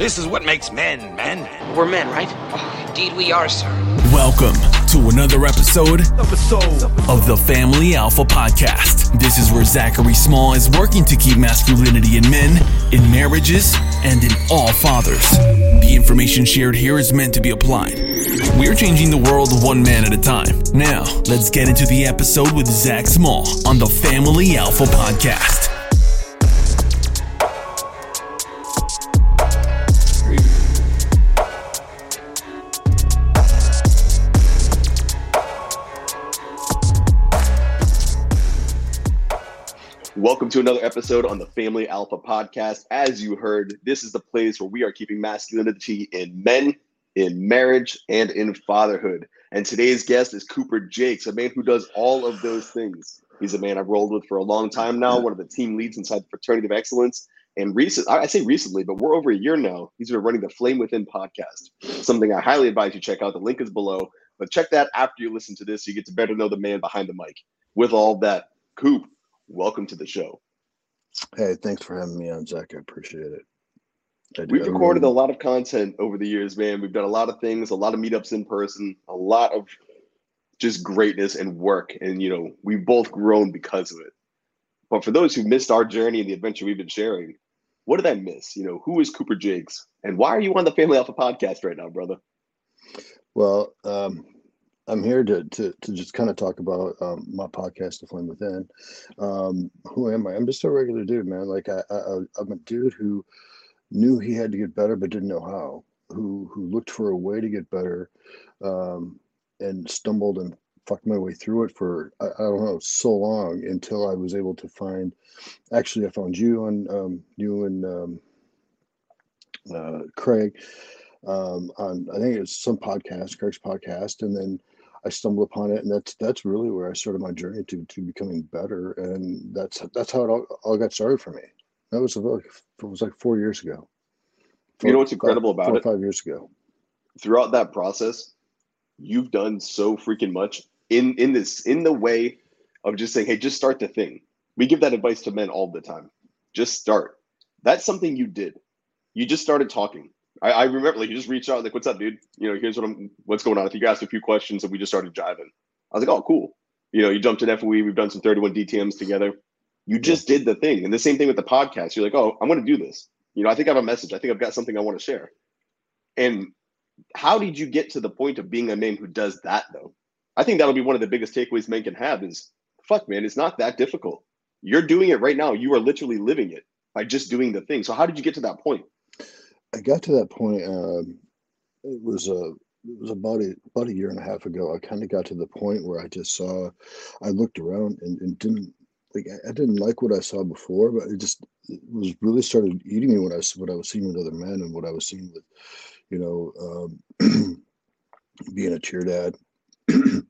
This is what makes men, men. We're men, right? Oh, indeed we are, sir. Welcome to another episode, episode of the Family Alpha Podcast. This is where Zachary Small is working to keep masculinity in men, in marriages, and in all fathers. The information shared here is meant to be applied. We're changing the world one man at a time. Now, let's get into the episode with Zach Small on the Family Alpha Podcast. Welcome to another episode on the Family Alpha podcast. As you heard, this is the place where we are keeping masculinity in men, in marriage, and in fatherhood. And today's guest is Cooper Jakes, a man who does all of those things. He's a man I've rolled with for a long time now, one of the team leads inside the Fraternity of Excellence. And recent, I say recently, but we're over a year now. He's been running the Flame Within podcast, something I highly advise you check out. The link is below, but check that after you listen to this. So you get to better know the man behind the mic. With all that, Coop, welcome to the show. Hey, thanks for having me on, Zach. I appreciate it. I We've recorded a lot of content over the years, man. We've done a lot of things, a lot of meetups in person, a lot of just greatness and work. And, you know, we've both grown because of it. But for those who missed our journey and the adventure we've been sharing, what did I miss? You know, who is Cooper Jakes? And why are you on the Family Alpha podcast right now, brother? Well, um, I'm here to to to just kind of talk about um, my podcast, The Flame Within. Um, who am I? I'm just a regular dude, man. Like I, I I'm a dude who knew he had to get better but didn't know how. Who who looked for a way to get better, um, and stumbled and fucked my way through it for I, I, don't know so long until I was able to find. Actually, I found you on um, you and um, uh, Craig um, on I think it was some podcast, Craig's podcast, and then I stumbled upon it, and that's that's really where I started my journey to to becoming better, and that's that's how it all, all got started for me. That was like it was like four years ago. Four, you know what's incredible five, about it? Five years ago. Throughout that process, you've done so freaking much in in this in the way of just saying, "Hey, just start the thing." We give that advice to men all the time. Just start. That's something you did. You just started talking. I, I remember like you just reached out like, "What's up, dude? You know, here's what I'm. What's going on?" If you asked a few questions and we just started jiving. I was like, "Oh, cool." You know, you jumped in FOE. We've done some 31 DTMs together. You just did the thing, and the same thing with the podcast. You're like, "Oh, I'm going to do this." You know, I think I have a message. I think I've got something I want to share. And how did you get to the point of being a man who does that though? I think that'll be one of the biggest takeaways men can have is fuck man, it's not that difficult. You're doing it right now. You are literally living it by just doing the thing. So how did you get to that point? I got to that point. Um, it was a it was about a about a year and a half ago. I kind of got to the point where I just saw, I looked around and, and didn't like I didn't like what I saw before, but it just it was really started eating me when I what I was seeing with other men and what I was seeing with, you know, um, being a cheer dad. yeah.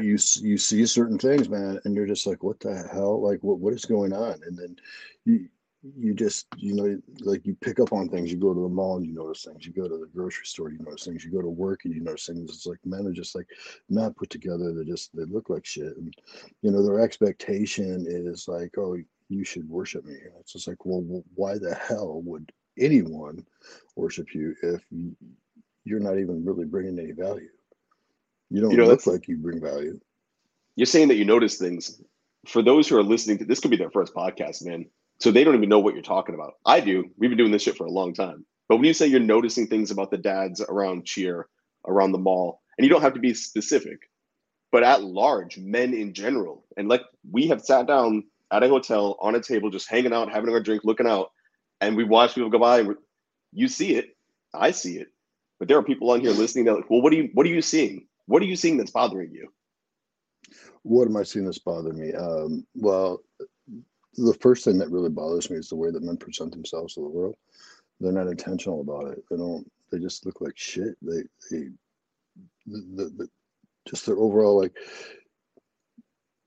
you you see certain things, man, and you're just like, what the hell? Like, what what is going on? And then you you just you know like you pick up on things you go to the mall and you notice things you go to the grocery store you notice things you go to work and you notice things. It's like men are just like not put together they just they look like shit. And you know their expectation is like oh you should worship me. And it's just like well why the hell would anyone worship you if you're not even really bringing any value? You don't you know, look like you bring value. You're saying that you notice things. For those who are listening to this could be their first podcast man so they don't even know what you're talking about. I do. We've been doing this shit for a long time. But when you say you're noticing things about the dads around cheer, around the mall, and you don't have to be specific, but at large, men in general, and like we have sat down at a hotel on a table, just hanging out, having a drink, looking out, and we watch people go by, and you see it, I see it, but there are people on here listening that, like, well, what are you, what are you seeing? What are you seeing that's bothering you? What am I seeing that's bothering me? Um, well, the first thing that really bothers me is the way that men present themselves to the world. They're not intentional about it. They don't. They just look like shit. They they the, the, the just their overall like.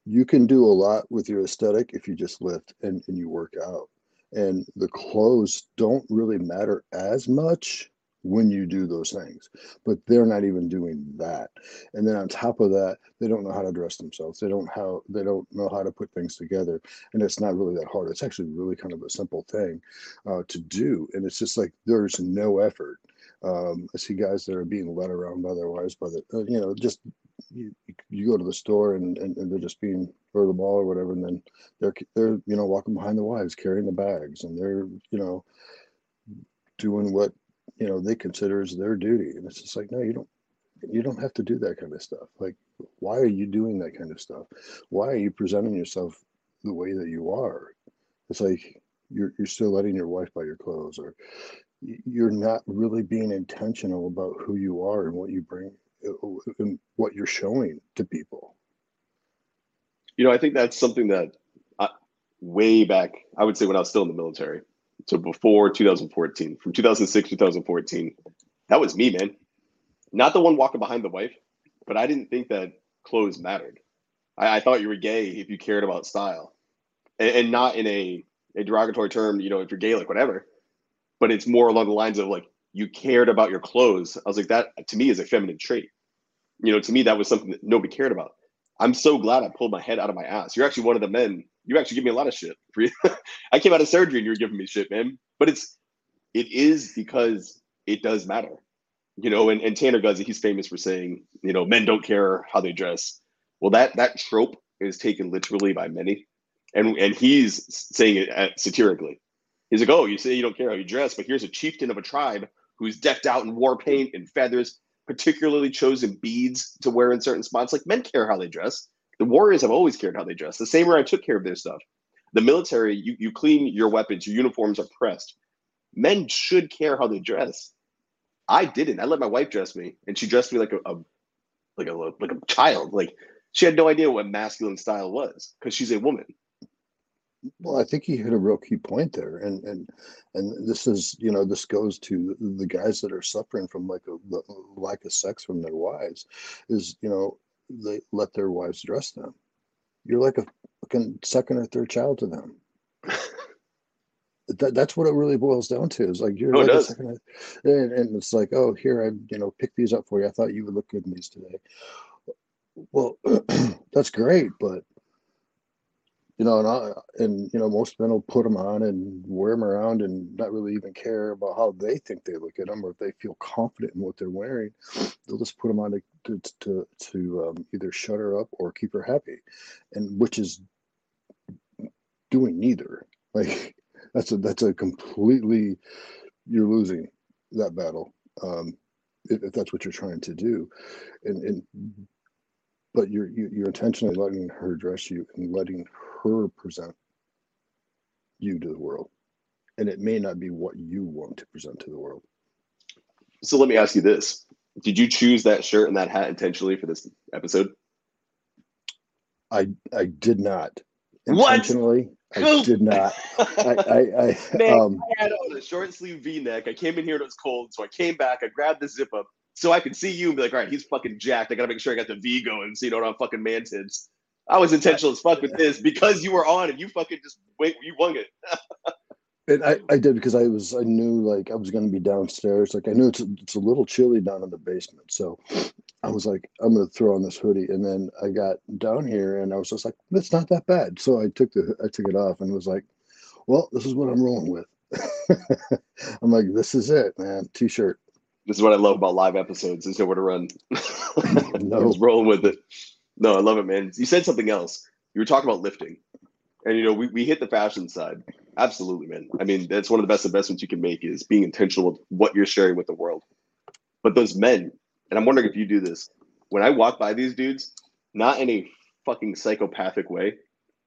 You can do a lot with your aesthetic if you just lift and, and you work out. And the clothes don't really matter as much when you do those things but they're not even doing that. And then on top of that they don't know how to dress themselves. They don't how they don't know how to put things together. And it's not really that hard. It's actually really kind of a simple thing uh, to do. And it's just like there's no effort. Um, i see guys that are being led around by their wives by the uh, you know just you, you go to the store and, and, and they're just being or the mall or whatever and then they're they're you know walking behind the wives carrying the bags and they're you know doing what you know they consider as their duty. And it's just like no you don't you don't have to do that kind of stuff. Like why are you doing that kind of stuff? Why are you presenting yourself the way that you are? It's like you're, you're still letting your wife buy your clothes or you're not really being intentional about who you are and what you bring uh, and what you're showing to people. You know i think that's something that I, way back i would say when i was still in the military so before 2014, from 2006 2014, that was me, man. Not the one walking behind the wife, but I didn't think that clothes mattered. I, I thought you were gay if you cared about style, and, and not in a, a derogatory term. You know, if you're gay, like whatever. But it's more along the lines of like you cared about your clothes. I was like, that to me is a feminine trait. You know, to me that was something that nobody cared about. I'm so glad I pulled my head out of my ass. You're actually one of the men you actually give me a lot of shit. I came out of surgery and you were giving me shit, man. But it's it is because it does matter. You know, and, and Tanner Guzy, he's famous for saying, you know, men don't care how they dress. Well, that that trope is taken literally by many. And and he's saying it uh, satirically. He's like, oh, you say you don't care how you dress, but here's a chieftain of a tribe who's decked out in war paint and feathers, particularly chosen beads to wear in certain spots. Like men care how they dress. The Warriors have always cared how they dress. The same way I took care of their stuff. The military, you, you clean your weapons, your uniforms are pressed. Men should care how they dress. I didn't. I let my wife dress me, and she dressed me like a, a like a like a child. Like she had no idea what masculine style was because she's a woman. Well, I think he hit a real key point there, and and and this is you know this goes to the guys that are suffering from like a, lack of sex from their wives, is you know they let their wives dress them. You're like a fucking second or third child to them. that, that's what it really boils down to. Is like you're oh, like a second, and, and it's like, oh, here I you know pick these up for you. I thought you would look good in these today. Well, that's great, but you know, and I, and you know, most men will put them on and wear them around and not really even care about how they think they look at them or if they feel confident in what they're wearing. They'll just put them on to to to, to um, either shut her up or keep her happy, and which is doing neither. Like that's a that's a completely you're losing that battle um, if, if that's what you're trying to do, and and but you're you're intentionally letting her dress you and letting her present you to the world and it may not be what you want to present to the world so let me ask you this did you choose that shirt and that hat intentionally for this episode i i did not intentionally what? I did not. I, I, I, Man, um, I had on a short sleeve V neck. I came in here and it was cold, so I came back. I grabbed the zip up, so I could see you and be like, all right, he's fucking jacked. I gotta make sure I got the V going so you don't have fucking man tits. I was intentional as fuck with this because you were on and you fucking just wait, you won it. and I, I did because I was I knew like I was gonna be downstairs. Like I knew it's a, it's a little chilly down in the basement. So I was like, I'm gonna throw on this hoodie. And then I got down here and I was just like, it's not that bad. So I took the I took it off and was like, well, this is what I'm rolling with. I'm like, this is it, man. T-shirt. This is what I love about live episodes. There's nowhere to run. no. I was rolling with it. No, I love it, man. You said something else. You were talking about lifting. And you know, we, we hit the fashion side. Absolutely, man. I mean, that's one of the best investments you can make is being intentional with what you're sharing with the world. But those men, and I'm wondering if you do this, when I walk by these dudes, not in a fucking psychopathic way,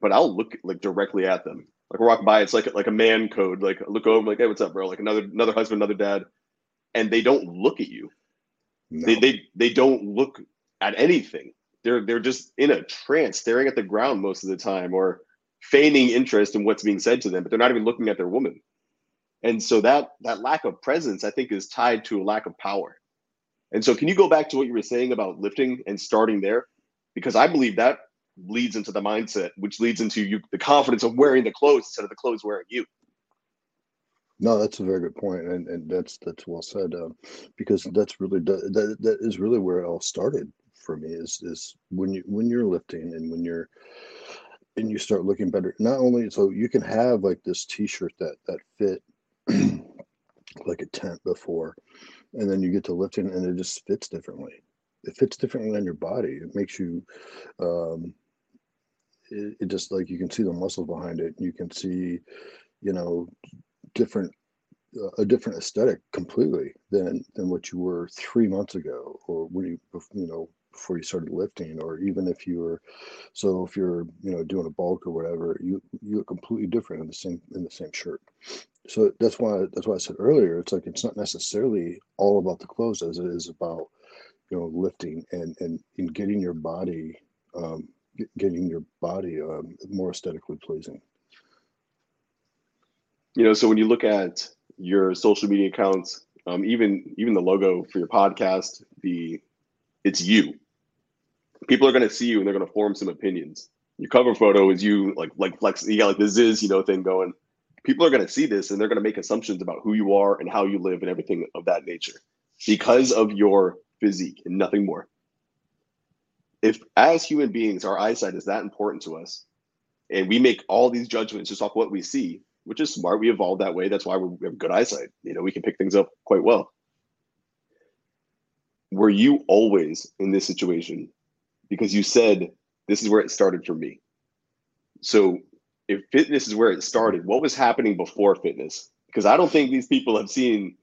but I'll look like directly at them. Like I walk by, it's like like a man code. Like I look over, I'm like, hey, what's up, bro? Like another another husband, another dad and they don't look at you. No. They, they they don't look at anything. They're they're just in a trance, staring at the ground most of the time, or feigning interest in what's being said to them, but they're not even looking at their woman. And so that that lack of presence, I think, is tied to a lack of power. And so, can you go back to what you were saying about lifting and starting there? Because I believe that leads into the mindset, which leads into you the confidence of wearing the clothes instead of the clothes wearing you. No, that's a very good point, and, and that's that's well said. Um, because that's really that that is really where it all started for me. Is is when you when you're lifting and when you're and you start looking better. Not only so you can have like this T-shirt that that fit like a tent before, and then you get to lifting and it just fits differently. It fits differently on your body. It makes you. Um, it, it just like you can see the muscle behind it. You can see, you know, different a different aesthetic completely than than what you were three months ago or when you you know before you started lifting or even if you were so if you're you know doing a bulk or whatever you you look completely different in the same in the same shirt. So that's why that's why i said earlier it's like it's not necessarily all about the clothes as it is about you know lifting and and in getting your body um getting your body um, more aesthetically pleasing. You know so when you look at your social media accounts um, even even the logo for your podcast the it's you people are going to see you and they're going to form some opinions your cover photo is you like like flex you got like the ziz you know thing going people are going to see this and they're going to make assumptions about who you are and how you live and everything of that nature because of your physique and nothing more if as human beings our eyesight is that important to us and we make all these judgments just off what we see which is smart. We evolved that way. That's why we have good eyesight. You know, we can pick things up quite well. Were you always in this situation? Because you said this is where it started for me. So if fitness is where it started, what was happening before fitness? Because I don't think these people have seen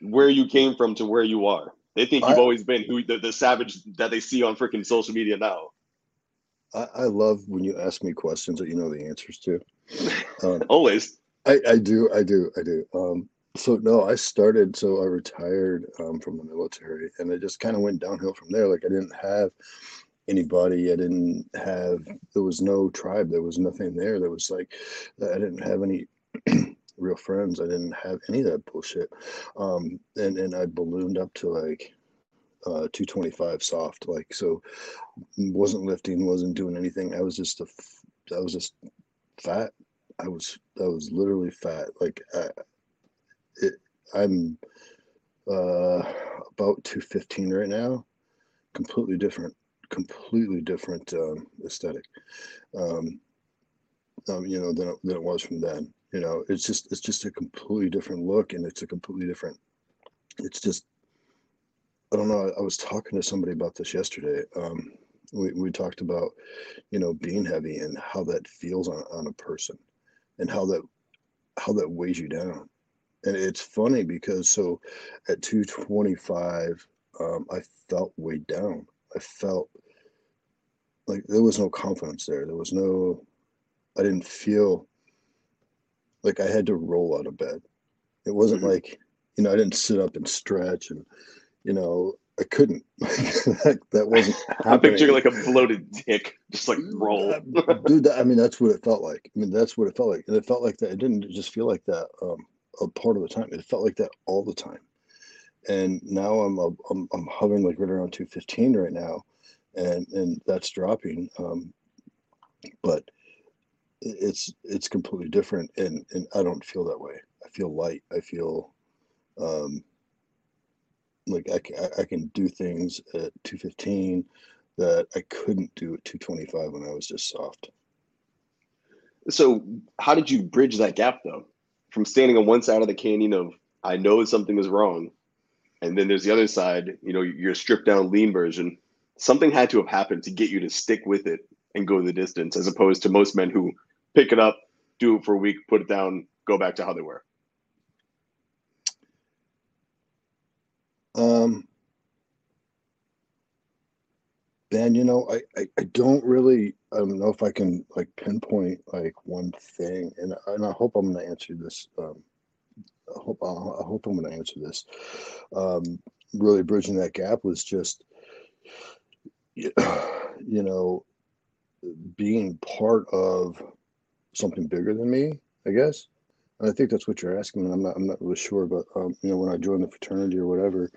where you came from to where you are. They think you've always been who the, the savage that they see on freaking social media now. I, I love when you ask me questions that you know the answers to. Um, Always. I, I do, I do, I do. Um, so no, I started. So I retired um, from the military, and it just kind of went downhill from there. Like I didn't have anybody. I didn't have. There was no tribe. There was nothing there. There was like I didn't have any real friends. I didn't have any of that bullshit. Um, and and I ballooned up to like uh, 225 soft. Like so, wasn't lifting, wasn't doing anything. I was just a, I was just fat. I was I was literally fat. Like I, it, I'm uh, about 215 right now. Completely different, completely different um, aesthetic. Um, um, you know than than it was from then. You know, it's just it's just a completely different look, and it's a completely different. It's just I don't know. I was talking to somebody about this yesterday. Um, we, we talked about, you know, being heavy and how that feels on, on a person and how that how that weighs you down. And it's funny because so at 225, um, I felt weighed down. I felt like there was no confidence there. There was no, I didn't feel like I had to roll out of bed. It wasn't mm-hmm. like, you know, I didn't sit up and stretch and you know, I couldn't. that, that wasn't. I'm picturing like a bloated dick, just like roll. Dude, that, I mean, that's what it felt like. I mean, that's what it felt like, and it felt like that. It didn't just feel like that um, a part of the time. It felt like that all the time. And now I'm I'm, I'm hovering like right around 215 right now, and and that's dropping. Um, but it's it's completely different, and and I don't feel that way. I feel light. I feel um, like I, I can do things at 215 that I couldn't do at 225 when I was just soft. So, how did you bridge that gap though? From standing on one side of the canyon of I know something is wrong, and then there's the other side, you know, your stripped down lean version. Something had to have happened to get you to stick with it and go the distance, as opposed to most men who pick it up, do it for a week, put it down, go back to how they were. Um, Ben, you know, I, I, I don't really I don't know if I can like pinpoint like one thing, and and I hope I'm going to answer this. Um, I hope I hope I'm going to answer this. Um, really bridging that gap was just, you know, being part of something bigger than me. I guess And I think that's what you're asking. I'm not. I'm not really sure, but um, you know, when I joined the fraternity or whatever,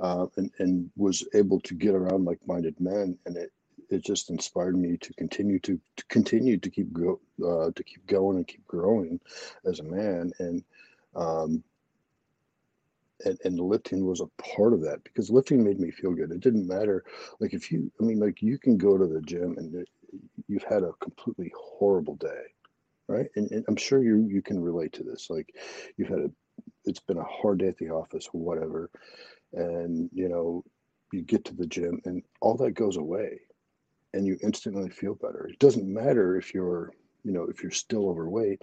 uh, and and was able to get around like-minded men, and it it just inspired me to continue to, to continue to keep go uh, to keep going and keep growing as a man. And Um, and, and lifting was a part of that because lifting made me feel good. It didn't matter. Like if you, I mean, like you can go to the gym and it, you've had a completely horrible day, right? And, and I'm sure you you can relate to this. Like you've had a, it's been a hard day at the office, whatever, and you know, you get to the gym and all that goes away, and you instantly feel better. It doesn't matter if you're you know if you're still overweight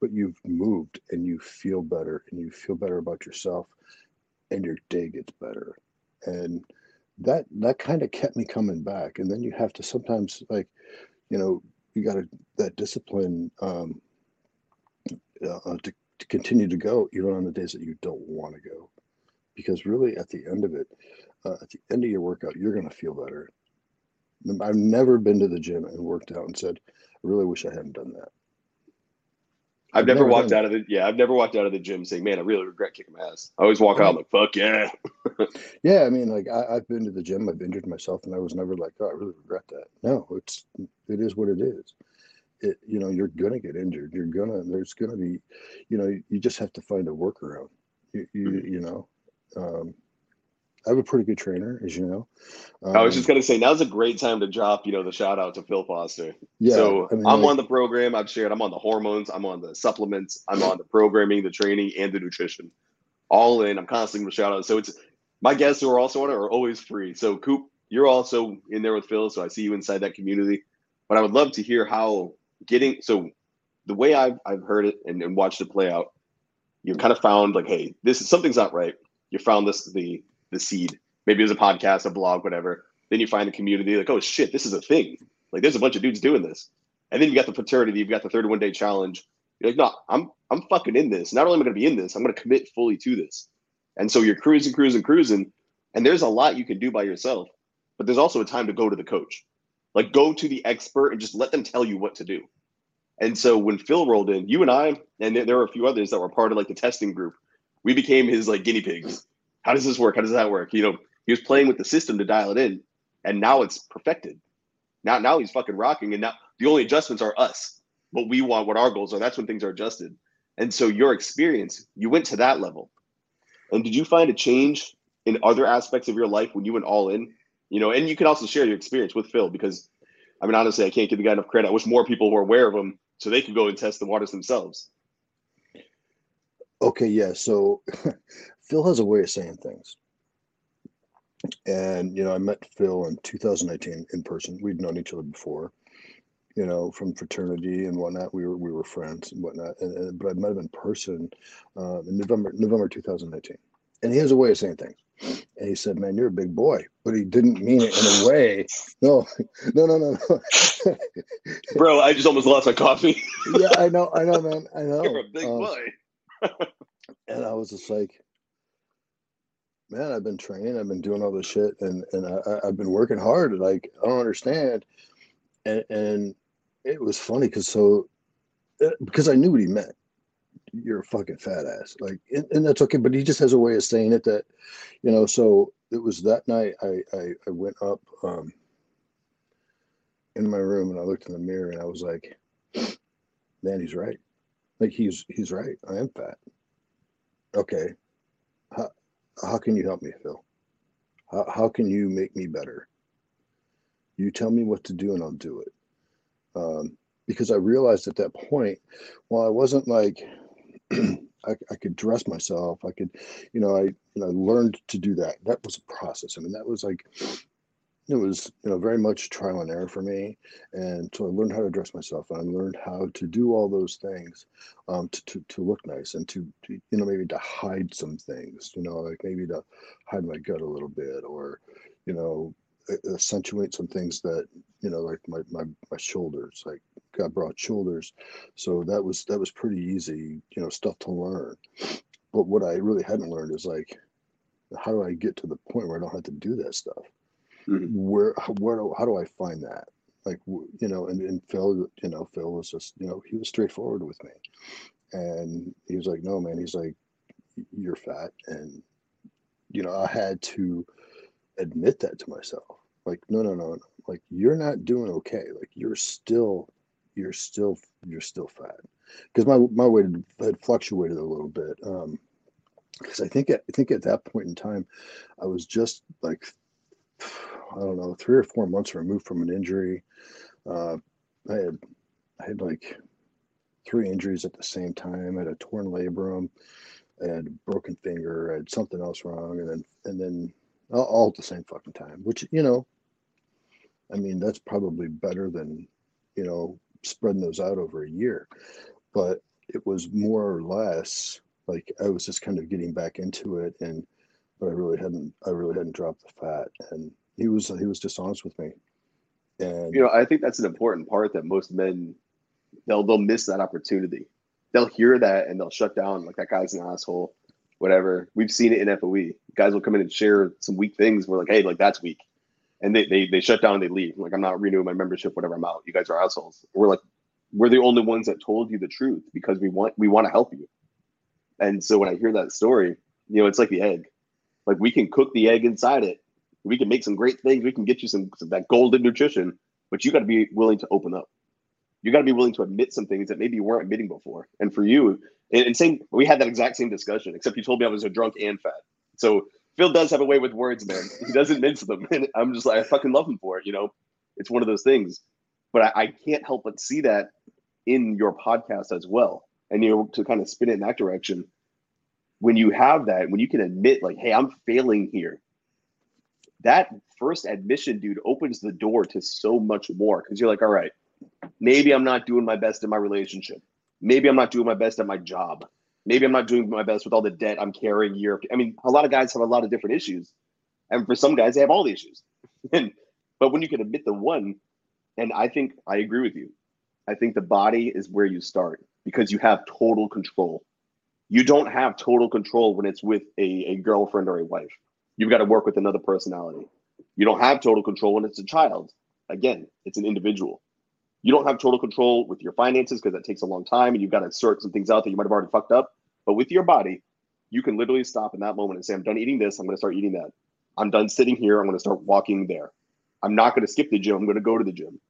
but you've moved and you feel better and you feel better about yourself and your day gets better. And that that kind of kept me coming back. And then you have to sometimes like you know you got to that discipline um uh, to, to continue to go even on the days that you don't want to go. Because really at the end of it uh, at the end of your workout you're going to feel better. I've never been to the gym and worked out and said i really wish i hadn't done that I've, never, never walked out of the yeah. I've never walked out of the gym saying, "Man, I really regret kicking my ass." I always walk out like, "Fuck yeah." yeah, I mean, like I, have been to the gym, I've injured myself, and I was never like, "Oh, I really regret that." No, it's it is what it is. It you know you're gonna get injured. You're gonna there's gonna be, you know, you just have to find a workaround. You you, mm-hmm. you know, um, I have a pretty good trainer, as you know. Um, I was just um, gonna say now's a great time to drop, you know, the shout out to Phil Foster. Yeah. So I am like, on the program. I've shared. I'm on the hormones. I'm on the supplements. I'm on the programming, the training, and the nutrition. All in. I'm constantly with shout out. So it's my guests who are also on it are always free. So Coop, you're also in there with Phil. So I see you inside that community. But I would love to hear how getting so the way I've I've heard it and, and watched it play out. You kind of found like, hey, this is something's not right. You found this the the seed. Maybe it was a podcast, a blog, whatever. Then you find the community like, oh shit, this is a thing. Like there's a bunch of dudes doing this. And then you got the fraternity, you've got the 31 day challenge. You're like, no, I'm I'm fucking in this. Not only am I gonna be in this, I'm gonna commit fully to this. And so you're cruising, cruising, cruising. And there's a lot you can do by yourself, but there's also a time to go to the coach. Like go to the expert and just let them tell you what to do. And so when Phil rolled in, you and I, and there were a few others that were part of like the testing group, we became his like guinea pigs how does this work? How does that work? You know, he was playing with the system to dial it in, and now it's perfected. Now, now he's fucking rocking, and now the only adjustments are us. What we want, what our goals are. That's when things are adjusted. And so your experience, you went to that level. And did you find a change in other aspects of your life when you went all in? You know, and you can also share your experience with Phil because, I mean, honestly, I can't give the guy enough credit. I wish more people were aware of him so they could go and test the waters themselves. Okay, yeah. So Phil has a way of saying things. And, you know, I met Phil in 2019 in person. We'd known each other before, you know, from fraternity and whatnot. We were we were friends and whatnot. And, and but I met him in person uh, in November November 2019. And he has a way of saying things. And he said, "Man, you're a big boy," but he didn't mean it in a way. No, no, no, no, no. Bro, I just almost lost my coffee. yeah, I know, I know, man, I know. You're a big um, boy. and I was just like, man, I've been training, I've been doing all this shit, and and I, have been working hard. Like I don't understand, and and it was funny because so uh, because I knew what he meant. You're a fucking fat ass, like, and, and, that's okay. But he just has a way of saying it that, you know. So it was that night. I I, I went up um, in my room and I looked in the mirror and I was like, man, he's right. Like he's he's right. I am fat. Okay, how can you help me, Phil? How, how can you make me better? You tell me what to do and I'll do it. Um, because I realized at that point, while I wasn't like, I, I, could dress myself, I could, you know, I, you know, I learned to do that. That was a process. I mean, that was like it was you know very much trial and error for me. And so i learned how to dress myself and i learned how to do all those things um, to, to, to look nice and to, to, you know maybe to hide some things you know like maybe to hide my gut a little bit or you know accentuate some things that you know like my my, my shoulders like got broad shoulders. So that was that was pretty easy you know stuff to learn. But what i really hadn't learned is like how do i get to the point where i don't have to do that stuff mm-hmm. where where do, how do I find that? Like you know, and, and Phil, you know, Phil was just you know he was straightforward with me, and he was like, no man, he's like, you're fat, and you know I had to admit that to myself. Like no no no, no. like you're not doing okay. Like you're still you're still you're still fat because my my weight had fluctuated a little bit. Um, because I think at, I think at that point in time, I was just like I don't know three or four months removed from an injury. Uh, I had I had like three injuries at the same time. I had a torn labrum, I had a broken finger, I had something else wrong, and then and then all, all at the same fucking time. Which you know, I mean that's probably better than you know spreading those out over a year, but it was more or less like I was just kind of getting back into it, and but I really hadn't I really hadn't dropped the fat, and he was he was dishonest with me. And you know, I think that's an important part that most men they'll they'll miss that opportunity. They'll hear that and they'll shut down like that guy's an asshole, whatever. We've seen it in FOE. Guys will come in and share some weak things. We're like, hey, like that's weak. And they, they they shut down and they leave. Like, I'm not renewing my membership, whatever I'm out. You guys are assholes. We're like, we're the only ones that told you the truth because we want we want to help you. And so when I hear that story, you know, it's like the egg. Like we can cook the egg inside it. We can make some great things. We can get you some, some that golden nutrition, but you got to be willing to open up you got to be willing to admit some things that maybe you weren't admitting before. And for you, and, and same, we had that exact same discussion, except you told me I was a drunk and fat. So Phil does have a way with words, man. He doesn't mince them, and I'm just like I fucking love him for it. You know, it's one of those things. But I, I can't help but see that in your podcast as well, and you know, to kind of spin it in that direction. When you have that, when you can admit, like, hey, I'm failing here, that first admission, dude, opens the door to so much more because you're like, all right, Maybe I'm not doing my best in my relationship. Maybe I'm not doing my best at my job. Maybe I'm not doing my best with all the debt I'm carrying year. I mean, a lot of guys have a lot of different issues, and for some guys, they have all the issues. and but when you can admit the one, and I think I agree with you. I think the body is where you start because you have total control. You don't have total control when it's with a, a girlfriend or a wife. You've got to work with another personality. You don't have total control when it's a child. Again, it's an individual you don't have total control with your finances because that takes a long time and you've got to sort some things out that you might have already fucked up. But with your body, you can literally stop in that moment and say, I'm done eating this. I'm going to start eating that. I'm done sitting here. I'm going to start walking there. I'm not going to skip the gym. I'm going to go to the gym.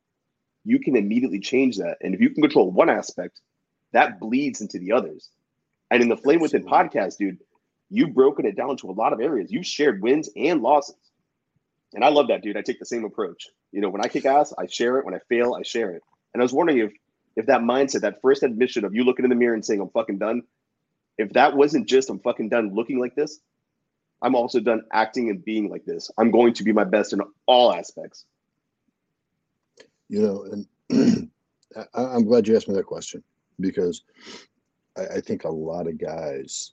You can immediately change that. And if you can control one aspect, that bleeds into the others. And in the Flame Within podcast, dude, you've broken it down to a lot of areas. You've shared wins and losses. And I love that, dude. I take the same approach. You know, when I kick ass, I share it. When I fail, I share it. And I was wondering if if that mindset, that first admission of you looking in the mirror and saying I'm fucking done, if that wasn't just I'm fucking done looking like this, I'm also done acting and being like this. I'm going to be my best in all aspects. You know, and I, am glad you asked me that question because I, I think a lot of guys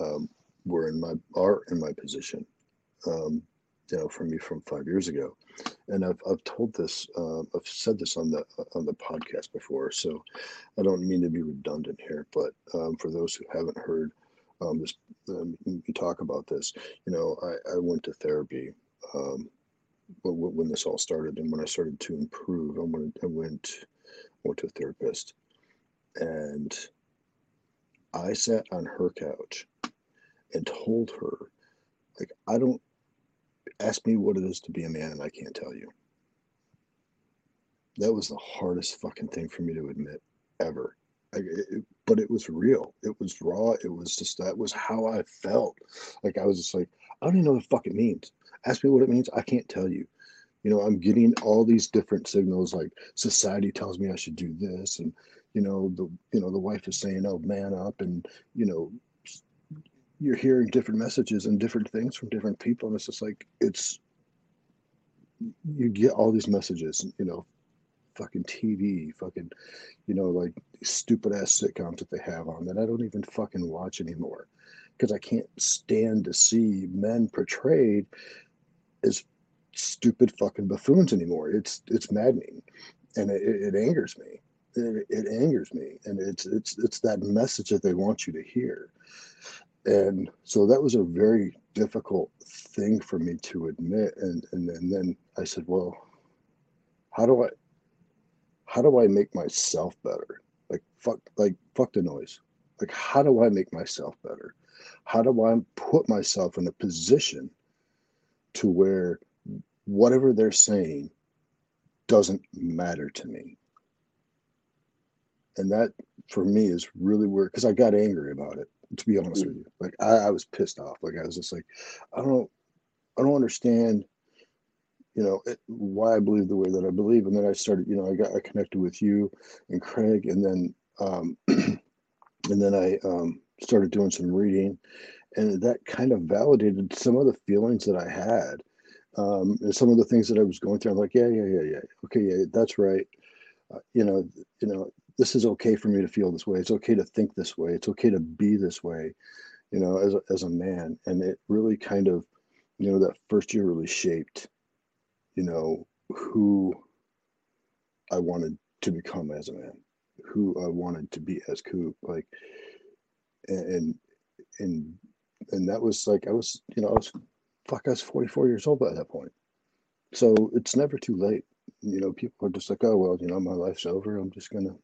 um, were in my are in my position. Um, you know, for me from five years ago. And I've, I've told this, uh, I've said this on the on the podcast before, so I don't mean to be redundant here, but um, for those who haven't heard um, this, um, talk about this. You know, I, I went to therapy um, when, this all started, and when I started to improve, I went I went went to a therapist, and I sat on her couch and told her, like, I don't ask me what it is to be a man and I can't tell you. That was the hardest fucking thing for me to admit ever. It, but it was real. It was raw. It was just that was how I felt. Like I was just like, I don't even know what the fuck it means. Ask me what it means. I can't tell you. You know, I'm getting all these different signals. Like society tells me I should do this, and you know the you know the wife is saying, "Oh, man up," and you know you're hearing different messages and different things from different people and it's just like it's you get all these messages you know fucking tv fucking you know like stupid ass sitcoms that they have on that i don't even fucking watch anymore. Because i can't stand to see men portrayed as stupid fucking buffoons anymore. It's it's maddening. And it, it angers me. It, it angers me. And it's it's it's that message that they want you to hear and so that was a very difficult thing for me to admit. And, and and then i said well how do i how do i make myself better? Like fuck like fuck the noise. Like how do i make myself better? How do i put myself in a position to where whatever they're saying doesn't matter to me? And that for me is really weird because I got angry about it. To be honest with you, like I, I was pissed off. Like I was just like, I don't, I don't understand you know it, why I believe the way that I believe. And then I started, you know, I got I connected with you and Craig, and then um, and then I um, started doing some reading, and that kind of validated some of the feelings that I had, um, and some of the things that I was going through. I'm like, yeah, yeah, yeah, yeah, okay, yeah, that's right. Uh, you know, you know, this is okay for me to feel this way. It's okay to think this way. It's okay to be this way. You know, as a, as a man, and it really kind of, you know, that first year really shaped you know, who I wanted to become as a man, who I wanted to be as Coop, like, and and and that was like I was, you know, I was fuck, I was 44 years old by that point. So it's never too late. You know, people are just like, oh well, you know, my life's over. I'm just gonna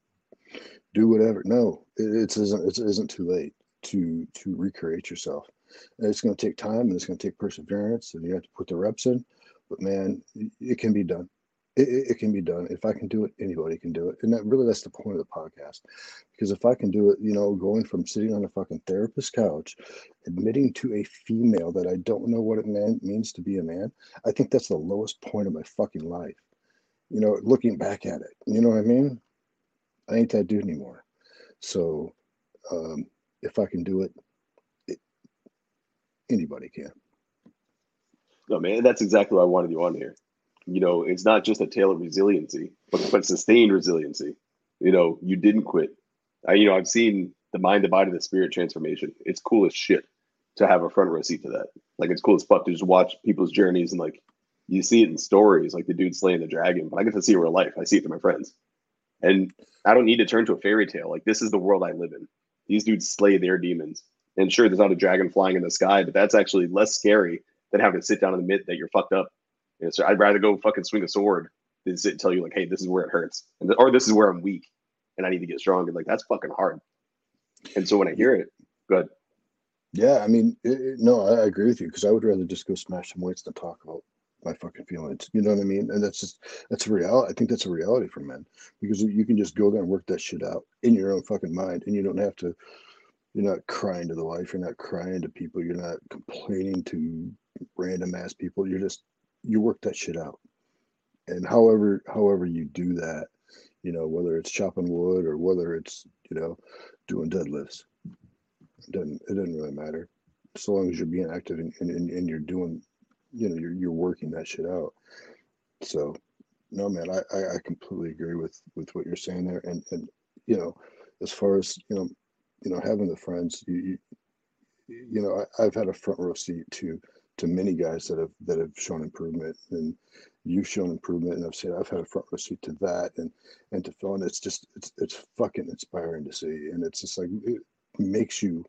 do whatever. No, it, it isn't. It isn't too late to to recreate yourself. And it's going to take time and it's going to take perseverance, and you have to put the reps in. But man, it can be done. It, it, can be done. If I can do it, anybody can do it. And that really that's the point of the podcast. Because if I can do it, you know, going from sitting on a fucking therapist couch, admitting to a female that I don't know what it man, means to be a man, I think that's the lowest point of my fucking life. You know, looking back at it, you know what I mean? I ain't that dude anymore. So um, if I can do it, it anybody can. No, man, that's exactly why I wanted you on here. You know, it's not just a tale of resiliency, but, but sustained resiliency. You know, you didn't quit. I, you know, I've seen the mind, the body, the spirit transformation. It's cool as shit to have a front row seat to that. Like, it's cool as fuck to just watch people's journeys and like you see it in stories, like the dude slaying the dragon. But I get to see it real life. I see it through my friends, and I don't need to turn to a fairy tale. Like, this is the world I live in. These dudes slay their demons. And sure, there's not a dragon flying in the sky, but that's actually less scary than having to sit down and admit that you're fucked up. Know, so I'd rather go fucking swing a sword than sit and tell you like, hey, this is where it hurts, and or this is where I'm weak, and I need to get strong. And like that's fucking hard. And so when I hear it, good. Yeah, I mean, it, no, I agree with you because I would rather just go smash some weights than talk about my fucking feelings. You know what I mean? And that's just that's a reality. I think that's a reality for men because you can just go there and work that shit out in your own fucking mind, and you don't have to. You're not crying to the wife. You're not crying to people. You're not complaining to random ass people. You're just you work that shit out. And however however you do that, you know, whether it's chopping wood or whether it's, you know, doing deadlifts. It doesn't it doesn't really matter. So long as you're being active and, and, and you're doing, you know, you're you're working that shit out. So no man, I, I, completely agree with with what you're saying there. And and you know, as far as, you know, you know, having the friends, you, you you know, I, i've had a front row seat to to many guys that have that have shown improvement and you've shown improvement and I've said I've had a front row seat to that and and to Phil and it's just it's it's fucking inspiring to see and it's just like it makes you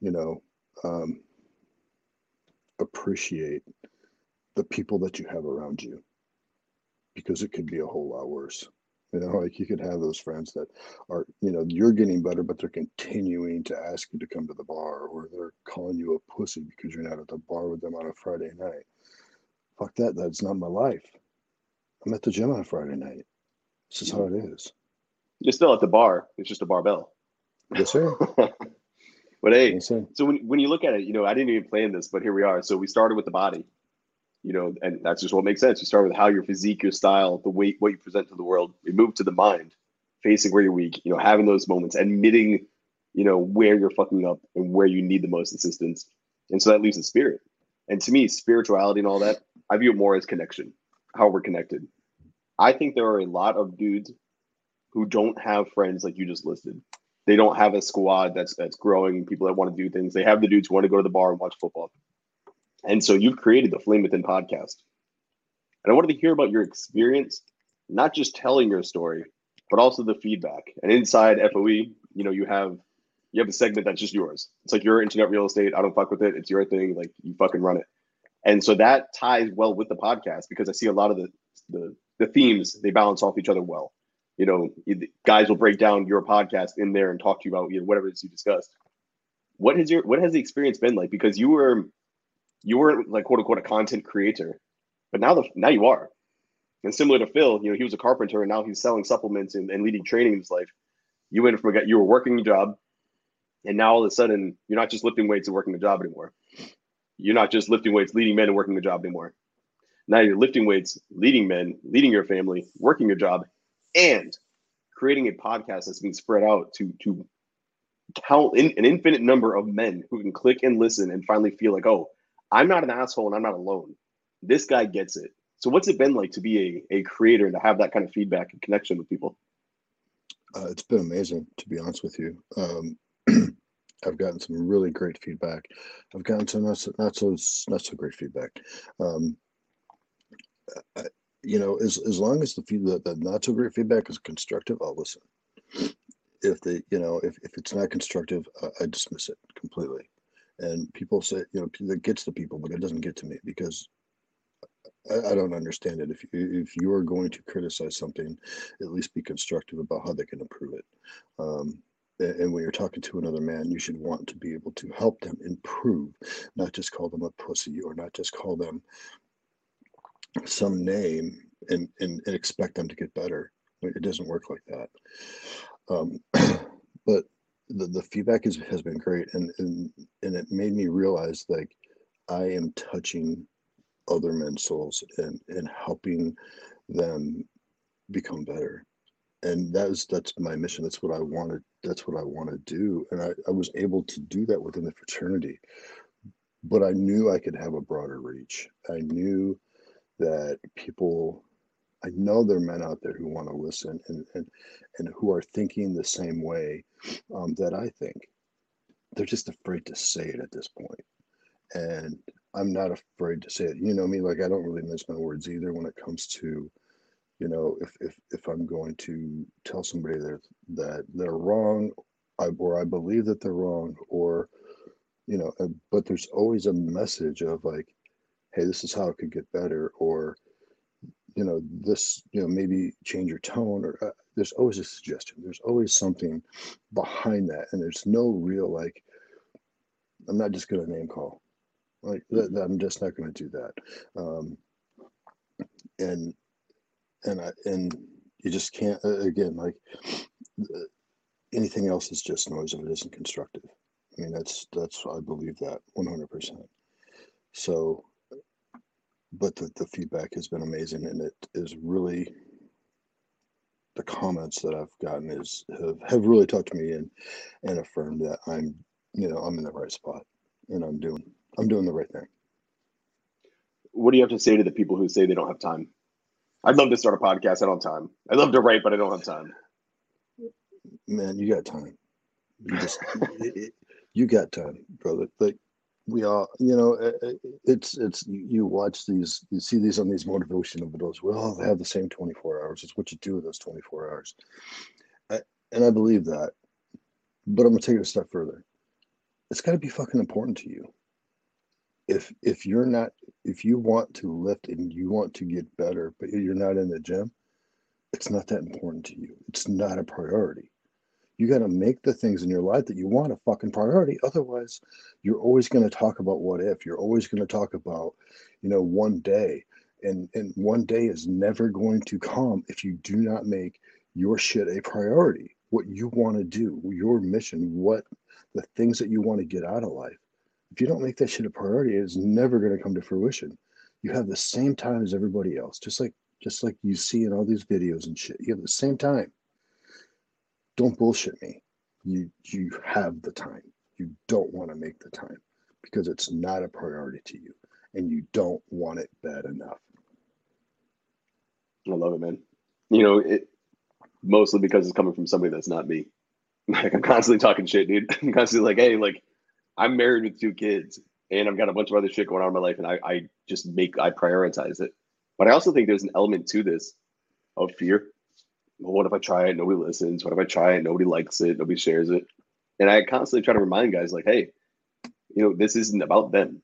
you know um appreciate the people that you have around you because it could be a whole lot worse you know, like you could have those friends that are, you know, you're getting better, but they're continuing to ask you to come to the bar or they're calling you a pussy because you're not at the bar with them on a Friday night. Fuck that. That's not my life. I'm at the gym on a Friday night. This is how it is. You're still at the bar. It's just a barbell. Yes, sir. but hey, yes, sir. so when, when you look at it, you know, I didn't even plan this, but here we are. So we started with the body you know, and that's just what makes sense. You start with how your physique, your style, the weight, what you present to the world. You move to the mind, facing where you're weak. You know, having those moments, admitting, you know, where you're fucking up and where you need the most assistance. And so that leaves the spirit. And to me, spirituality and all that, I view it more as connection, how we're connected. I think there are a lot of dudes who don't have friends like you just listed. They don't have a squad that's that's growing, people that want to do things. They have the dudes who want to go to the bar and watch football. And so you've created the Flame Within podcast. And I wanted to hear about your experience, not just telling your story, but also the feedback. And inside FOE, you know, you have you have a segment that's just yours. It's like your internet real estate. I don't fuck with it. It's your thing. Like you fucking run it. And so that ties well with the podcast because I see a lot of the the, the themes they balance off each other well. You know, guys will break down your podcast in there and talk to you about you know whatever it is you discussed. What has your what has the experience been like? Because you were you weren't like quote unquote a content creator, but now the now you are. And similar to Phil, you know, he was a carpenter and now he's selling supplements and, and leading training in his life. You went from a you were working a job, and now all of a sudden you're not just lifting weights and working a job anymore. You're not just lifting weights, leading men and working a job anymore. Now you're lifting weights, leading men, leading your family, working your job, and creating a podcast that's being spread out to to count in, an infinite number of men who can click and listen and finally feel like, oh, I'm not an asshole and I'm not alone. This guy gets it. So what's it been like to be a, a creator and to have that kind of feedback and connection with people? Uh, it's been amazing, to be honest with you. Um, I've gotten some really great feedback. I've gotten some not so not so, not so great feedback. Um, I, you know, as as long as the feedback, the not so great feedback is constructive, I'll listen. If the you know if, if it's not constructive, I dismiss it completely. And people say you know that gets to people, but it doesn't get to me because I, I don't understand it. If you, if you are going to criticize something, at least be constructive about how they can improve it. Um, and when you're talking to another man, you should want to be able to help them improve, not just call them a pussy or not just call them some name and, and, and expect them to get better. It doesn't work like that. Um, but the, the feedback is, has been great. And, and, and it made me realize like I am touching other men's souls and, and helping them become better. And that's, that's my mission. That's what I wanted. That's what I want to do. And I, I was able to do that within the fraternity, but I knew I could have a broader reach. I knew that people I know there are men out there who want to listen and and, and who are thinking the same way um, that I think. They're just afraid to say it at this point. And I'm not afraid to say it. You know me, like I don't really mince my words either when it comes to, you know, if if if I'm going to tell somebody that that they're wrong, I, or I believe that they're wrong, or you know, but there's always a message of like, hey, this is how it could get better, or you know, this, you know, maybe change your tone, or uh, there's always a suggestion. There's always something behind that, and there's no real like, I'm not just going to name call, like that, that I'm just not going to do that, um, and and I and you just can't again like anything else is just noise if it isn't constructive. I mean, that's that's I believe that 100. percent So but the, the feedback has been amazing and it is really the comments that I've gotten is have, have really touched me and and affirmed that I'm you know I'm in the right spot and I'm doing I'm doing the right thing. What do you have to say to the people who say they don't have time? I'd love to start a podcast. I don't have time. I love to write, but I don't have time. Man, you got time. You just you got time, brother. Like we all you know uh, uh, it's it's you watch these you see these on these motivational videos. We all have the same 24 hours. It's what you do with those 24 hours. And i believe that but i'm gonna take it a step further. It's got to be fucking important to you. If if you're not if you want to lift and you want to get better but you're not in the gym it's not that important to you. It's not a priority you got to make the things in your life that you want a fucking priority. Otherwise, you're always going to talk about what if. You're always going to talk about, you know, one day. And, and one day is never going to come if you do not make your shit a priority. What you want to do, your mission, what the things that you want to get out of life. If you don't make that shit a priority, it's never going to come to fruition. You have the same time as everybody else, just like just like you see in all these videos and shit. You have the same time don't bullshit me. You you have the time. You don't want to make the time because it's not a priority to you and you don't want it bad enough. I love it, man. You know, it mostly because it's coming from somebody that's not me. Like I'm constantly talking shit, dude. I'm constantly like, hey, like I'm married with two kids and I've got a bunch of other shit going on in my life and I, I just make I prioritize it. But I also think there's an element to this of fear well, what if I try it? Nobody listens. What if I try it? Nobody likes it. Nobody shares it. And I constantly try to remind guys, like, hey, you know, this isn't about them.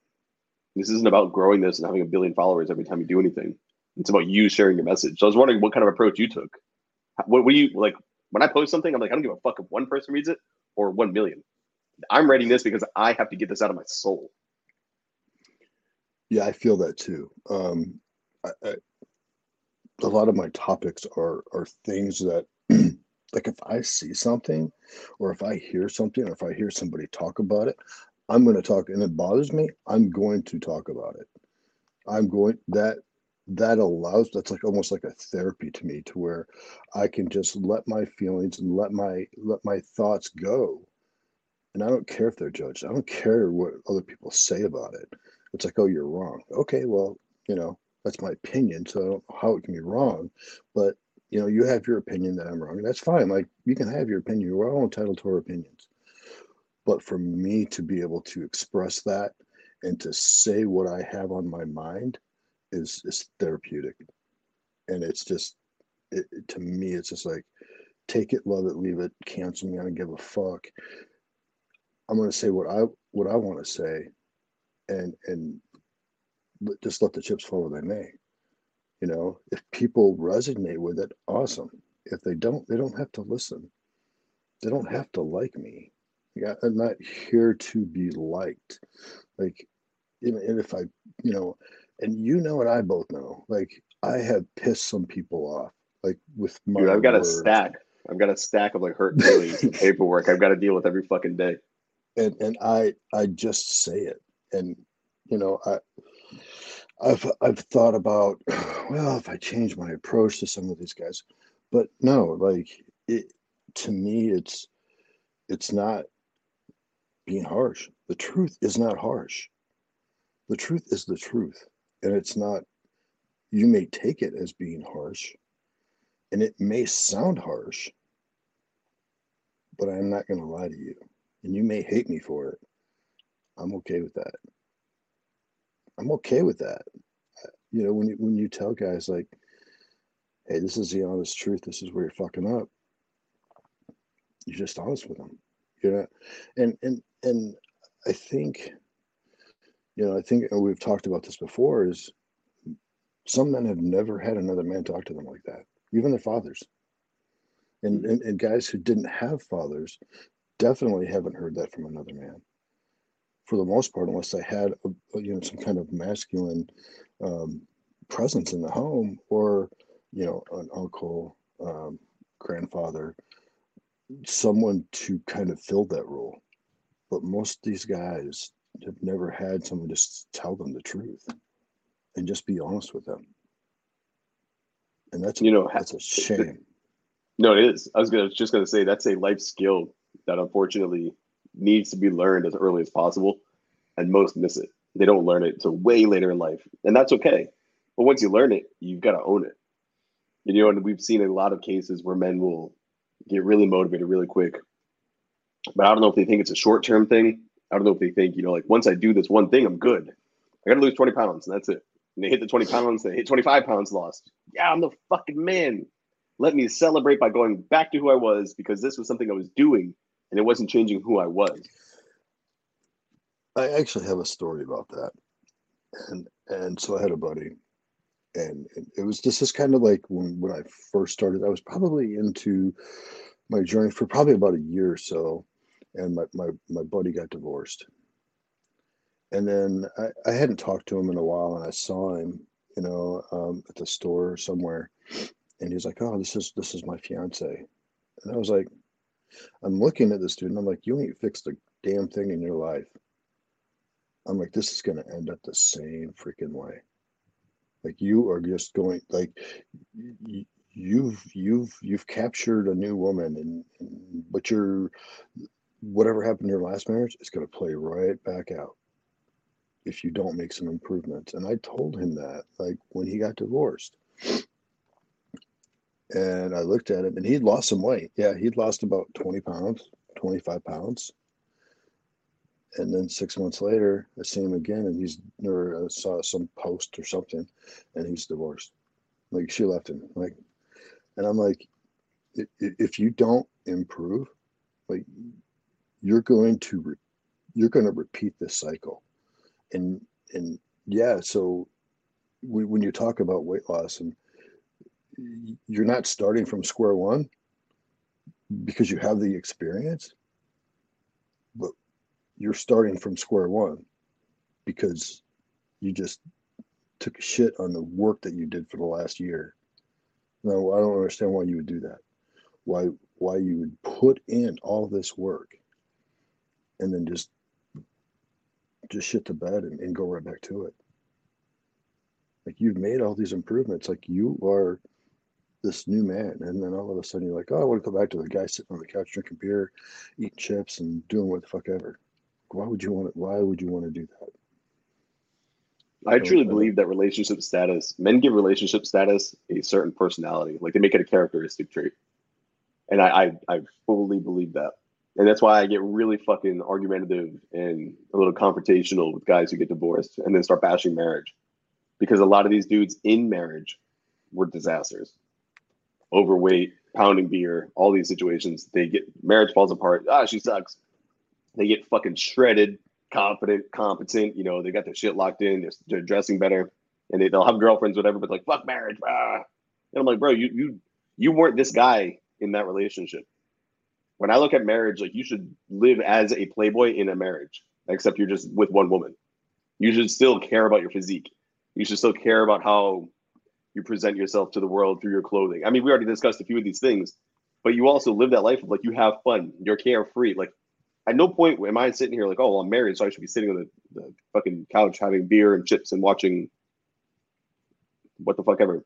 This isn't about growing this and having a billion followers every time you do anything. It's about you sharing your message. So I was wondering what kind of approach you took. What were you like when I post something? I'm like, I don't give a fuck if one person reads it or one million. I'm writing this because I have to get this out of my soul. Yeah, I feel that too. Um, I, I, a lot of my topics are are things that like if I see something or if I hear something or if I hear somebody talk about it, I'm going to talk and it bothers me, I'm going to talk about it. I'm going that that allows that's like almost like a therapy to me to where I can just let my feelings and let my let my thoughts go. And I don't care if they're judged. I don't care what other people say about it. It's like, oh, you're wrong. Okay, well, you know, that's my opinion. So how it can be wrong. But you know, you have your opinion that I'm wrong. And that's fine. Like you can have your opinion. We're all entitled to our opinions. But for me to be able to express that and to say what I have on my mind is is therapeutic. And it's just it, to me, it's just like take it, love it, leave it, cancel me, I don't give a fuck. I'm gonna say what I what I want to say and and just let the chips fall where they may. You know, if people resonate with it, awesome. If they don't, they don't have to listen. They don't have to like me. Yeah, I'm not here to be liked. Like, you and if I, you know, and you know and I both know, like I have pissed some people off, like with my. Dude, I've got words. a stack. I've got a stack of like hurt feelings and paperwork I've got to deal with every fucking day. and and I I just say it, and you know I I've I've thought about well if I change my approach to some of these guys, but no, like it to me it's it's not being harsh. The truth is not harsh. The truth is the truth, and it's not. You may take it as being harsh, and it may sound harsh, but I'm not going to lie to you, and you may hate me for it. I'm okay with that. I'm okay with that. You know, when you when you tell guys like, "Hey, this is the honest truth. This is where you're fucking up," you're just honest with them. You know, and and and I think, you know, I think we've talked about this before. Is some men have never had another man talk to them like that, even their fathers. And, and, and guys who didn't have fathers definitely haven't heard that from another man for the most part, unless they had a, you know some kind of masculine um, presence in the home, or you know an uncle, um, grandfather, someone to kind of fill that role. But most of these guys have never had someone just tell them the truth and just be honest with them. And that's You know, that's a shame. No, it is. I was gonna just gonna say that's a life skill that unfortunately needs to be learned as early as possible, and most miss it. They don't learn it until way later in life, and that's okay. But once you learn it, you've got to own it. And, You know, and we've seen a lot of cases where men will get really motivated really quick, but I don't know if they think it's a short term thing. I don't know if they think, you know, like once I do this one thing, I'm good. I got to lose 20 pounds, and that's it. And they hit the 20 pounds, they hit 25 pounds lost. Yeah, I'm the fucking man let me celebrate by going back to who I was because this was something I was doing and it wasn't changing who I was. I actually have a story about that. And and so I had a buddy and it was this is kind of like when when I first started, I was probably into my journey for probably about a year or so. And my my, my buddy got divorced. And then I, I hadn't talked to him in a while and I saw him, you know, um, at the store somewhere. And he's like, Oh, this is this is my fiance. And I was like, I'm looking at this dude and I'm like, you ain't fixed a damn thing in your life. I'm like, this is going to end up the same freaking way. Like you are just going like you've you've you've captured a new woman and, and but you're whatever happened in your last marriage is going to play right back out if you don't make some improvements. And I told him that like when he got divorced. And I looked at him and he'd lost some weight. Yeah, he'd lost about 20 pounds, 25 pounds. And then six months later, I see him again and he's or I saw some post or something and he's divorced. Like she left him. Like, and I'm like, "I- i- if you don't improve, like you're going to, re- you're going to repeat this cycle. And, and yeah, so we, when you talk about weight loss and you're not starting from square one because you have the experience, but you're starting from square one because you just took shit on the work that you did for the last year. No, I don't understand why you would do that. Why why you would put in all this work and then just just shit the bed and, and go right back to it. Like you've made all these improvements. Like you are this new man, and then all of a sudden you're like, oh, I want to go back to the guy sitting on the couch drinking beer, eating chips, and doing what the fuck ever. Why would you want to? Why would you want to do that? I truly uh, believe that relationship status, men give relationship status a certain personality, like they make it a characteristic trait. And I, I, I fully believe that. And that's why I get really fucking argumentative and a little confrontational with guys who get divorced and then start bashing marriage. Because a lot of these dudes in marriage were disasters. Overweight, pounding beer, all these situations. They get marriage falls apart. Ah, she sucks. They get fucking shredded confident, competent. You know, they got their shit locked in. They're, they're dressing better, and they, they'll have girlfriends, whatever. But like, fuck marriage. Ah. And I'm like, bro, you you you weren't this guy in that relationship. When I look at marriage, like you should live as a playboy in a marriage, except you're just with one woman. You should still care about your physique. You should still care about how you present yourself to the world through your clothing. I mean, we already discussed a few of these things, but you also live that life of like you have fun, you're carefree. Like at no point am I sitting here like, oh, well, I'm married, so I should be sitting on the, the fucking couch having beer and chips and watching what the fuck ever.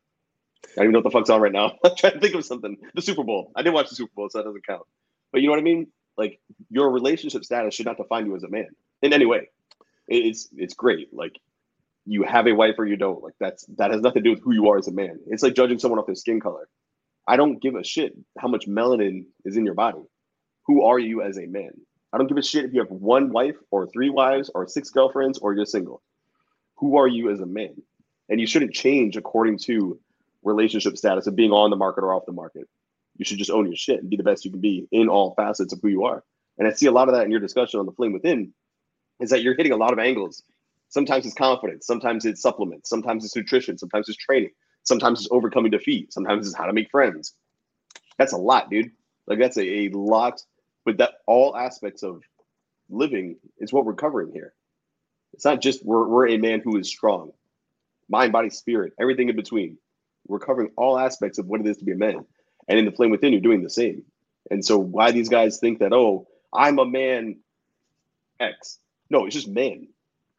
I don't even know what the fuck's on right now. I'm trying to think of something. The Super Bowl. I didn't watch the Super Bowl, so that doesn't count. But you know what I mean? Like your relationship status should not define you as a man in any way. It's it's great. Like you have a wife or you don't. Like that's that has nothing to do with who you are as a man. It's like judging someone off their skin color. I don't give a shit how much melanin is in your body. Who are you as a man? I don't give a shit if you have one wife or three wives or six girlfriends or you're single. Who are you as a man? And you shouldn't change according to relationship status of being on the market or off the market. You should just own your shit and be the best you can be in all facets of who you are. And I see a lot of that in your discussion on the flame within is that you're hitting a lot of angles. Sometimes it's confidence, sometimes it's supplements, sometimes it's nutrition, sometimes it's training, sometimes it's overcoming defeat, sometimes it's how to make friends. That's a lot, dude. Like that's a, a lot but that all aspects of living is what we're covering here. It's not just we're, we're a man who is strong, mind, body, spirit, everything in between. We're covering all aspects of what it is to be a man. And in the flame within, you're doing the same. And so why these guys think that, oh, I'm a man X. No, it's just man.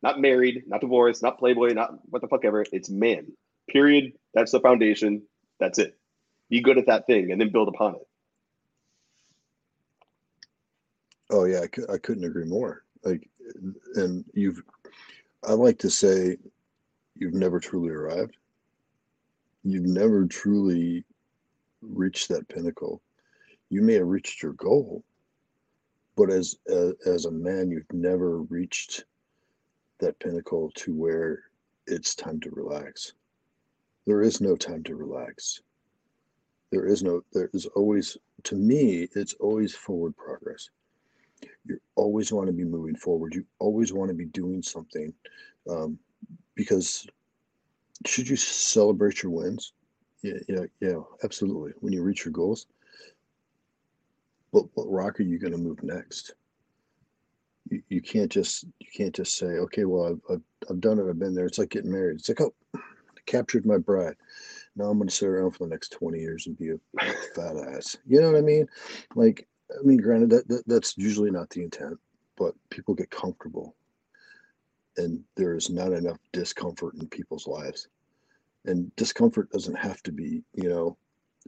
Not married, not divorced, not playboy, not what the fuck ever. It's man. Period. That's the foundation. That's it. Be good at that thing and then build upon it. Oh yeah, I, I couldn't agree more. Like, and you've, I like to say, you've never truly arrived. You've never truly reached that pinnacle. You may have reached your goal, but as as, as a man, you've never reached that pinnacle to where it's time to relax. There is no time to relax. There is no. There is always, to me, it's always forward progress you always want to be moving forward. You always want to be doing something um, because should you celebrate your wins? Yeah, yeah, yeah, absolutely. When you reach your goals, but what rock are you going to move next? You, you can't just you can't just say, okay, well, I've, I've, I've done it. I've been there. It's like getting married. It's like, oh, I captured my bride. Now I'm going to sit around for the next 20 years and be a fat ass. You know what I mean? Like I mean, granted, that, that that's usually not the intent, but people get comfortable, and there is not enough discomfort in people's lives, and discomfort doesn't have to be, you know,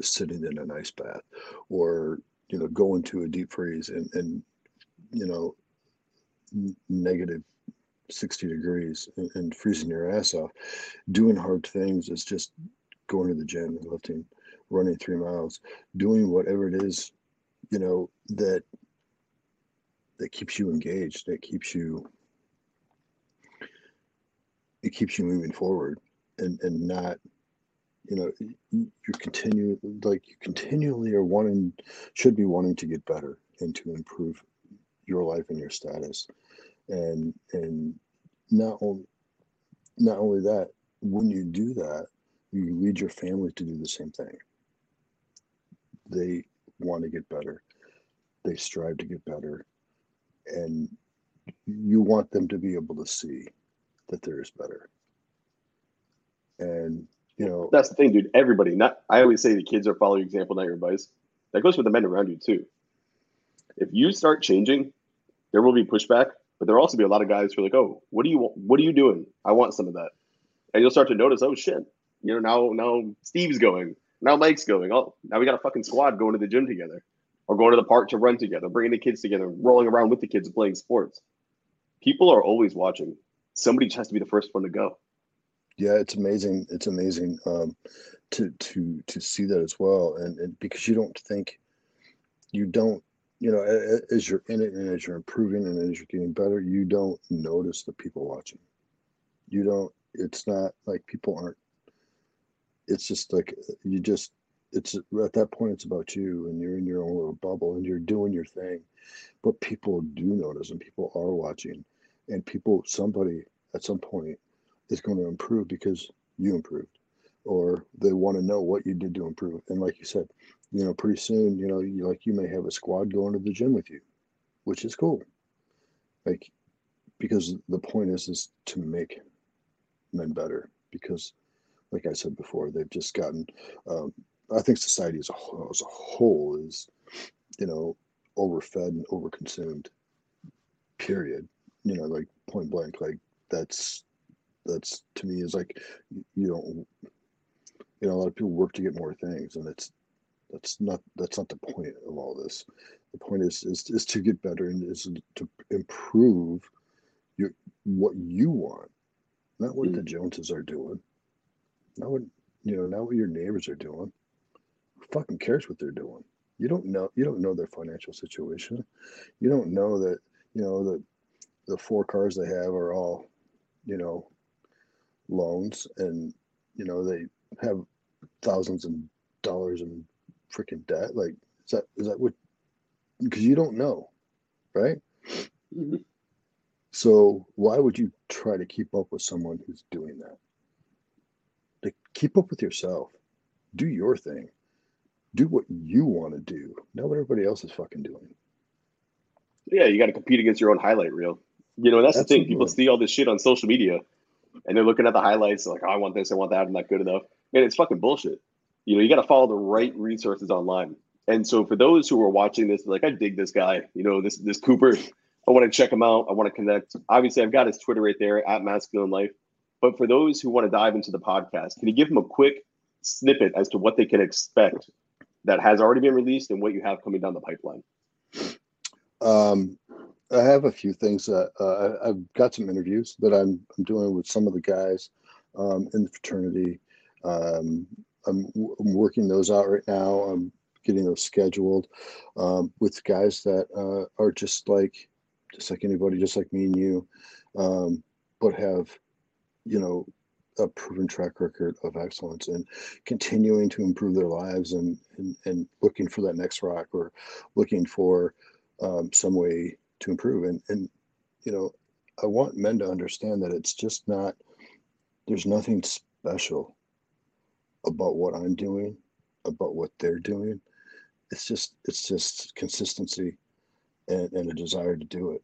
sitting in an ice bath, or you know, going to a deep freeze and and you know, negative 60 degrees and, freezing your ass off. Doing hard things is just going to the gym and lifting, running three miles, doing whatever it is you know that that keeps you engaged that keeps you it keeps you moving forward and and not you know you're continue like you continually are wanting should be wanting to get better and to improve your life and your status and and not only not only that when you do that you lead your family to do the same thing they want to get better. They strive to get better. And you want them to be able to see that there is better. And you know that's the thing, dude. Everybody, not I always say the kids are follow your example, not your advice. That goes for the men around you too. If you start changing, there will be pushback, but there'll also be a lot of guys who are like, "Oh, what do you want? What are you doing? I want some of that," and you'll start to notice, "Oh shit, you know now now Steve's going, now Mike's going. Oh, now we got a fucking squad going to the gym together, or going to the park to run together, bringing the kids together, rolling around with the kids playing sports." People are always watching. Somebody just has to be the first one to go. Yeah, it's amazing. It's amazing um, to to to see that as well, and, and because you don't think, you don't, you know, as you're in it and as you're improving and as you're getting better, you don't notice the people watching. You don't. It's not like people aren't. It's just like you just. It's at that point. It's about you, and you're in your own little bubble, and you're doing your thing. But people do notice, and people are watching, and people. Somebody at some point is going to improve because you improved or they want to know what you did to improve and like you said you know pretty soon you know you like you may have a squad going to the gym with you which is cool. Like because the point is is to make men better because like i said before they've just gotten um, i think society as a whole, as a whole is you know overfed and overconsumed period. You know like point blank like that's that's to me is like you know you know a lot of people work to get more things and it's that's not that's not the point of all this. The point is is, is to get better and is to improve your what you want not what mm. the joneses are doing not what you know not what your neighbors are doing. Who fucking cares what they're doing? You don't know you don't know their financial situation. You don't know that you know that the four cars they have are all you know loans and you know they have thousands of dollars in freaking debt like is that is that what because you don't know right mm-hmm. so why would you try to keep up with someone who's doing that to keep up with yourself do your thing do what you want to do not what everybody else is fucking doing yeah you got to compete against your own highlight reel you know that's Absolutely. the thing people see all this shit on social media and they're looking at the highlights like, oh, I want this, I want that, I'm not good enough. Man, it's fucking bullshit. You know, you got to follow the right resources online. And so for those who are watching this, like, I dig this guy, you know, this this Cooper. I want to check him out. I want to connect. Obviously, I've got his Twitter right there at Masculine Life. But for those who want to dive into the podcast, can you give them a quick snippet as to what they can expect that has already been released and what you have coming down the pipeline? Um, I have a few things that uh, I've got some interviews that I'm, I'm doing with some of the guys um, in the fraternity. Um, I'm, I'm, working those out right now. I'm getting those scheduled um, with guys that uh, are just like, just like anybody, just like me and you, um, but have, you know, a proven track record of excellence and continuing to improve their lives and, and, and looking for that next rock or looking for um, some way to improve. And and you know, I want men to understand that it's just not there's nothing special about what I'm doing, about what they're doing. It's just it's just consistency and, and a desire to do it.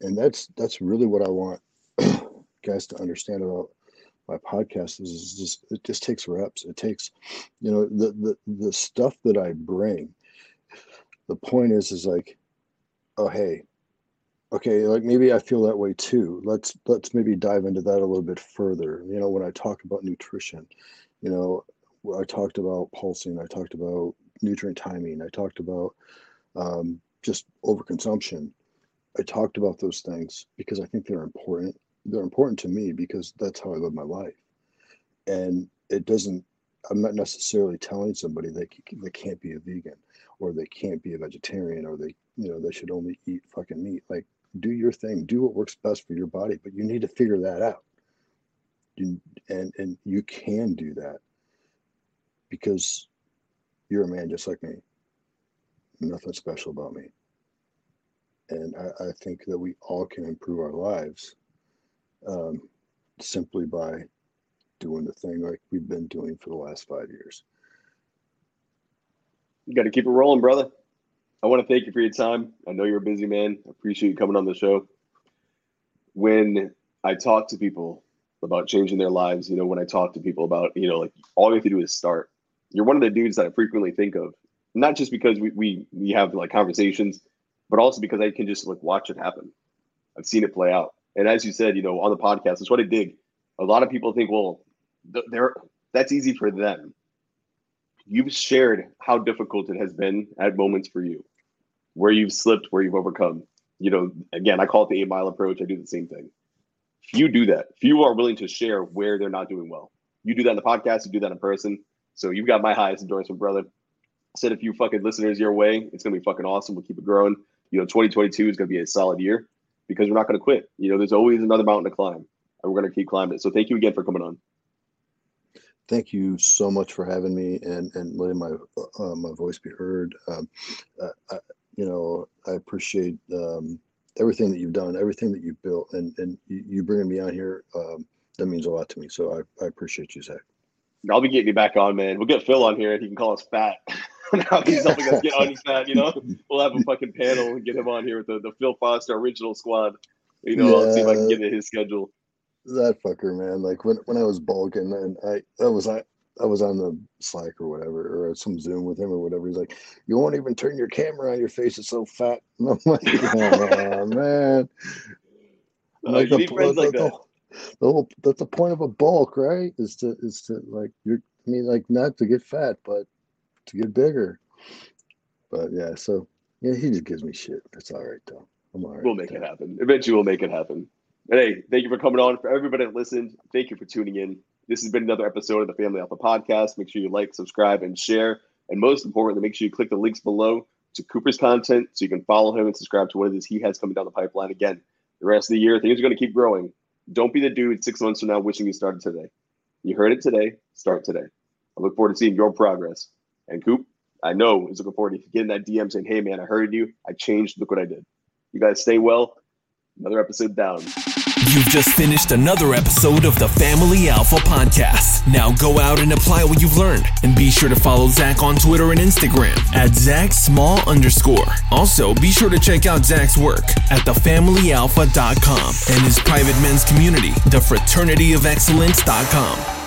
And that's that's really what I want guys to understand about my podcast is, just it just takes reps. It takes, you know, the the the stuff that I bring. The point is, is like oh hey okay like maybe i feel that way too. Let's let's maybe dive into that a little bit further. You know when i talk about nutrition you know i talked about pulsing i talked about nutrient timing i talked about um, just overconsumption. I talked about those things because i think they're important. They're important to me because that's how i live my life. And it doesn't i'm not necessarily telling somebody that they can't be a vegan or they can't be a vegetarian or they you know they should only eat fucking meat. Like do your thing do what works best for your body but you need to figure that out. You, and and you can do that because you're a man just like me. Nothing special about me. And I, I think that we all can improve our lives um, simply by doing the thing like we've been doing for the last five years. You got to keep it rolling brother I want to thank you for your time. I know you're a busy man. I appreciate you coming on the show. When I talk to people about changing their lives, you know, when I talk to people about, you know, like all you have to do is start. You're one of the dudes that I frequently think of not just because we we we have like conversations, but also because I can just like watch it happen. I've seen it play out, and as you said, you know, on the podcast, it's what I dig. A lot of people think, well, they're that's easy for them. You've shared how difficult it has been at moments for you, where you've slipped, where you've overcome. You know, again, I call it the eight mile approach. I do the same thing. Few do that. Few are willing to share where they're not doing well. You do that in the podcast. You do that in person. So you've got my highest endorsement, brother. Send a few fucking listeners your way. It's gonna be fucking awesome. We'll keep it growing. You know, 2022 is gonna be a solid year because we're not gonna quit. You know, there's always another mountain to climb, and we're gonna keep climbing it. So thank you again for coming on. Thank you so much for having me and and letting my uh, my voice be heard. Um, I, you know, I appreciate um, everything that you've done, everything that you've built, and and you, bringing me on here. Um, that means a lot to me. So I, I appreciate you, Zac. I'll be getting you back on, man. We'll get Phil on here and he can call us fat. now he's helping us get on fat, you know. We'll have a fucking panel and get him on here with the, the Phil Foster original squad. You know, yeah, I'll see if I can get in his schedule. That fucker, man. Like when when I was bulking and I that was I I was on the Slack or whatever, or some Zoom with him or whatever. He's like, "You won't even turn your camera on. Your face is so fat." And I'm like, "Oh man." Uh, like the, the, like the, the whole that's the point of a bulk, right? Is to is to like you're I mean like not to get fat, but to get bigger. But yeah, so yeah, he just gives me shit. That's all right though. I'm all right. We'll make it happen. Eventually we'll make it happen. But hey, thank you for coming on. For everybody that listened, thank you for tuning in. This has been another episode of the Family Alpha Podcast. Make sure you like, subscribe, and share. And most importantly, make sure you click the links below to Cooper's content so you can follow him and subscribe to what it is he has coming down the pipeline. Again, the rest of the year, things are going to keep growing. Don't be the dude six months from now wishing you started today. You heard it today. Start today. I look forward to seeing your progress. And Coop, I know is looking forward to getting that DM saying, "Hey man, I heard you. I changed. Look what I did." You guys stay well. Another episode down. You've just finished another episode of the Family Alpha Podcast. Now go out and apply what you've learned. And be sure to follow Zac on Twitter and Instagram at Zac Small underscore. Also, be sure to check out Zac's work at thefamilyalpha.com and his private men's community, thefraternityofexcellence.com.